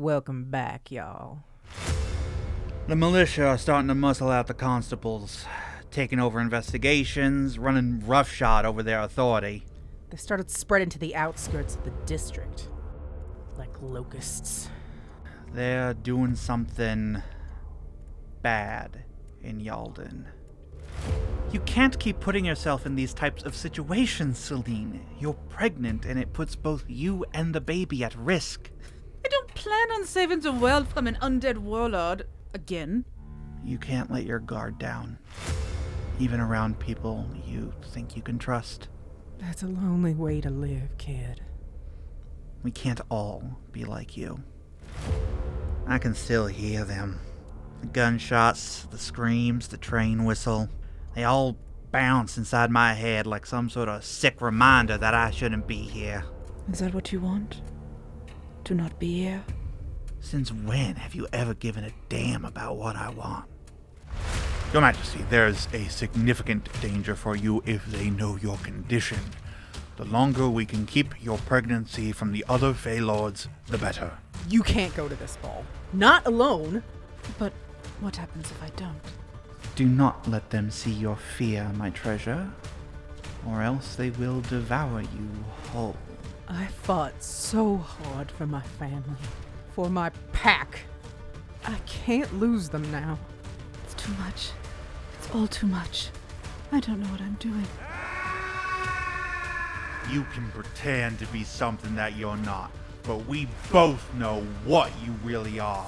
Welcome back, y'all. The militia are starting to muscle out the constables, taking over investigations, running roughshod over their authority. They started spreading to the outskirts of the district. Like locusts. They're doing something bad in Yalden. You can't keep putting yourself in these types of situations, Celine. You're pregnant, and it puts both you and the baby at risk. I don't plan on saving the world from an undead warlord again. You can't let your guard down, even around people you think you can trust. That's a lonely way to live, kid. We can't all be like you. I can still hear them. The gunshots, the screams, the train whistle. They all bounce inside my head like some sort of sick reminder that I shouldn't be here. Is that what you want? To not be here? Since when have you ever given a damn about what I want? Your Majesty, there's a significant danger for you if they know your condition. The longer we can keep your pregnancy from the other Fey Lords, the better. You can't go to this ball. Not alone. But what happens if I don't? Do not let them see your fear, my treasure, or else they will devour you whole. I fought so hard for my family, for my pack. I can't lose them now. It's too much. It's all too much. I don't know what I'm doing. You can pretend to be something that you're not, but we both know what you really are.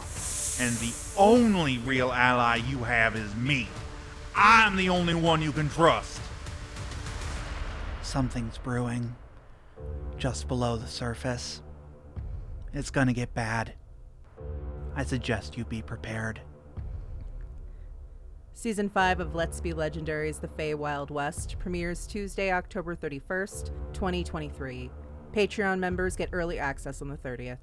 And the only real ally you have is me. I'm the only one you can trust. Something's brewing just below the surface. It's gonna get bad. I suggest you be prepared. Season 5 of Let's Be Legendary's The Fey Wild West premieres Tuesday, October 31st, 2023. Patreon members get early access on the 30th.